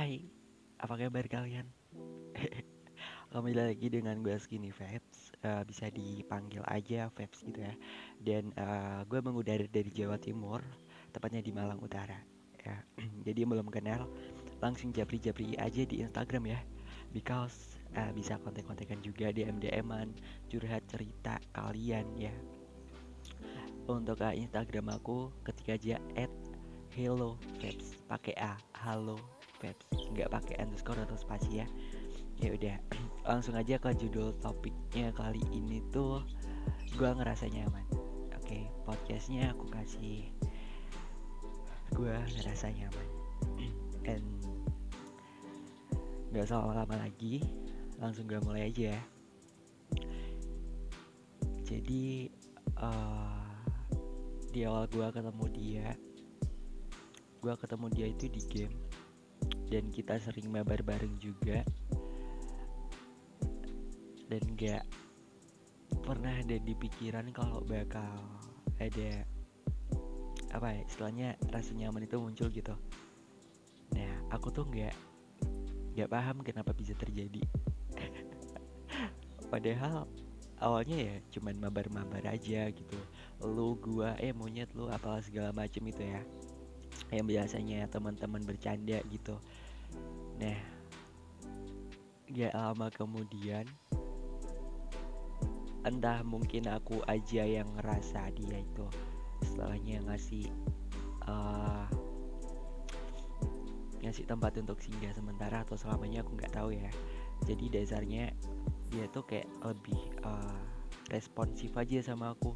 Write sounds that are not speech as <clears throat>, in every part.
Hai, apa kabar kalian? <laughs> Kembali lagi dengan gue Skinny Vibes uh, Bisa dipanggil aja Vibes gitu ya Dan uh, gue mengudara dari Jawa Timur Tepatnya di Malang Utara ya. <clears throat> Jadi belum kenal Langsung japri-japri aja di Instagram ya Because uh, bisa kontek-kontekan juga DM-DMan Curhat cerita kalian ya Untuk uh, Instagram aku ketika aja at hello vibes pakai A halo vibes nggak pakai underscore atau spasi ya. Ya udah <clears throat> langsung aja ke judul topiknya kali ini tuh gue ngerasa nyaman. Oke podcastnya aku kasih gue ngerasa nyaman. <clears throat> And nggak usah lama-lama lagi langsung gue mulai aja ya. Jadi uh, di awal gue ketemu dia gue ketemu dia itu di game dan kita sering mabar bareng juga. Dan gak pernah ada di pikiran kalau bakal ada apa ya istilahnya rasa nyaman itu muncul gitu. Nah aku tuh nggak nggak paham kenapa bisa terjadi. <laughs> Padahal awalnya ya cuman mabar-mabar aja gitu. Lu gua eh monyet lu apalah segala macem itu ya yang biasanya teman-teman bercanda gitu. Nah gak lama kemudian entah mungkin aku aja yang ngerasa dia itu setelahnya ngasih uh, ngasih tempat untuk singgah sementara atau selamanya aku nggak tahu ya. Jadi dasarnya dia tuh kayak lebih uh, responsif aja sama aku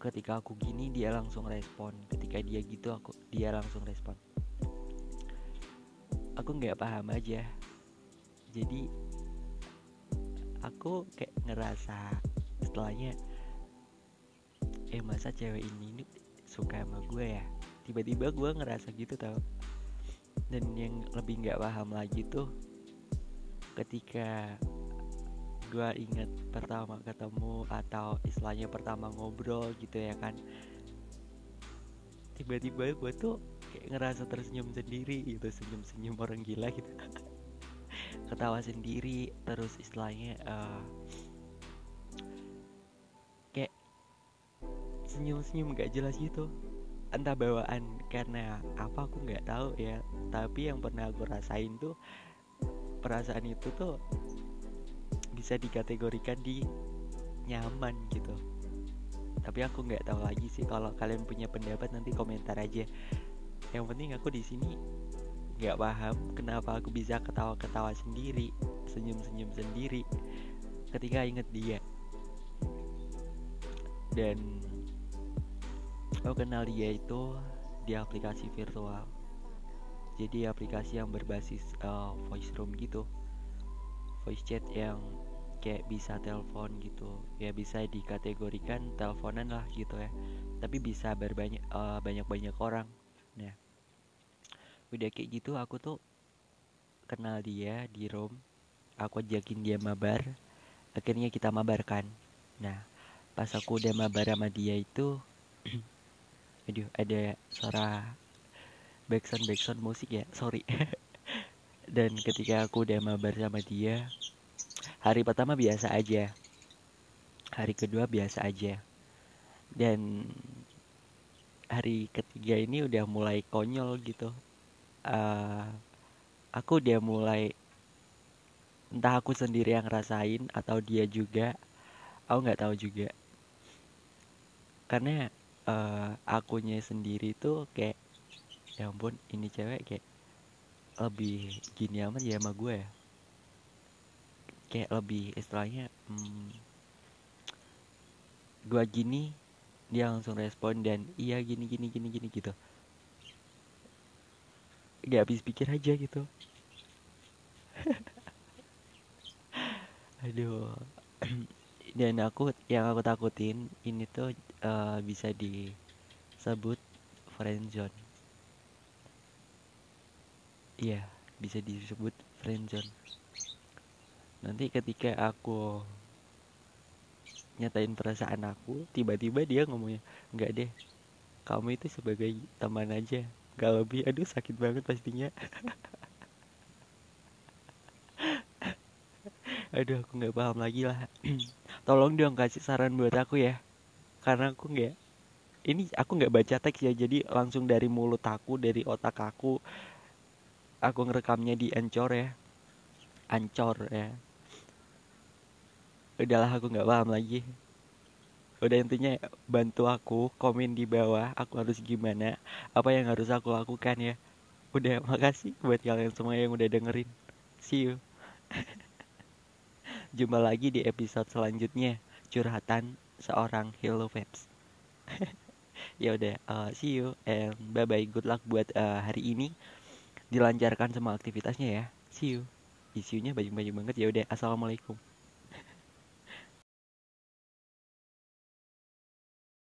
ketika aku gini dia langsung respon. Ketika dia gitu aku dia langsung respon. Aku nggak paham aja. Jadi aku kayak ngerasa setelahnya eh masa cewek ini suka sama gue ya? Tiba-tiba gue ngerasa gitu tau. Dan yang lebih nggak paham lagi tuh ketika gue inget pertama ketemu atau istilahnya pertama ngobrol gitu ya kan. Tiba-tiba gue tuh kayak ngerasa tersenyum sendiri gitu senyum-senyum orang gila gitu. <laughs> Ketawa sendiri terus istilahnya uh, kayak senyum-senyum gak jelas gitu. Entah bawaan karena apa aku nggak tahu ya. Tapi yang pernah aku rasain tuh perasaan itu tuh bisa dikategorikan di nyaman gitu. Tapi aku nggak tahu lagi sih kalau kalian punya pendapat nanti komentar aja. Yang penting aku di sini nggak paham kenapa aku bisa ketawa-ketawa sendiri senyum-senyum sendiri ketika inget dia. Dan aku kenal dia itu di aplikasi virtual. Jadi aplikasi yang berbasis uh, voice room gitu voice chat yang kayak bisa telepon gitu. Ya bisa dikategorikan teleponan lah gitu ya. Tapi bisa berbanyak uh, banyak banyak orang. Nah udah kayak gitu aku tuh kenal dia di room. Aku ajakin dia mabar. Akhirnya kita mabarkan nah pas aku udah mabar sama dia itu <clears throat> aduh ada suara backsound backsound musik ya. Sorry. <laughs> Dan ketika aku udah mabar sama dia hari pertama biasa aja. Hari kedua biasa aja. Dan hari ketiga ini udah mulai konyol gitu. Uh, aku udah mulai entah aku sendiri yang rasain atau dia juga aku nggak tahu juga. Karena uh, akunya sendiri tuh kayak ya ampun ini cewek kayak lebih gini amat ya sama gue ya kayak lebih istilahnya hmm, gua gini dia langsung respon dan iya gini gini gini gini gitu. Gak habis pikir aja gitu. <laughs> Aduh. <clears throat> Dan aku yang aku takutin ini tuh uh, bisa disebut friendzone iya bisa disebut friendzone nanti ketika aku nyatain perasaan aku tiba-tiba dia ngomongnya nggak deh kamu itu sebagai teman aja. Gak lebih. Aduh sakit banget pastinya. <laughs> Aduh aku nggak paham lagi lah. <clears throat> Tolong dong kasih saran buat aku ya. Karena aku nggak ini aku nggak baca teks ya jadi langsung dari mulut aku dari otak aku aku ngerekamnya di ancor ya. Ancor ya udahlah aku nggak paham lagi. Udah intinya bantu aku komen di bawah aku harus gimana apa yang harus aku lakukan ya. Udah makasih buat kalian semua yang udah dengerin. See you. <laughs> Jumpa lagi di episode selanjutnya. Curhatan seorang Hello Vibes <laughs> ya udah uh, see you and bye bye good luck buat uh, hari ini. Dilancarkan semua aktivitasnya ya. See you. Isunya banyak-banyak banget. Ya udah assalamualaikum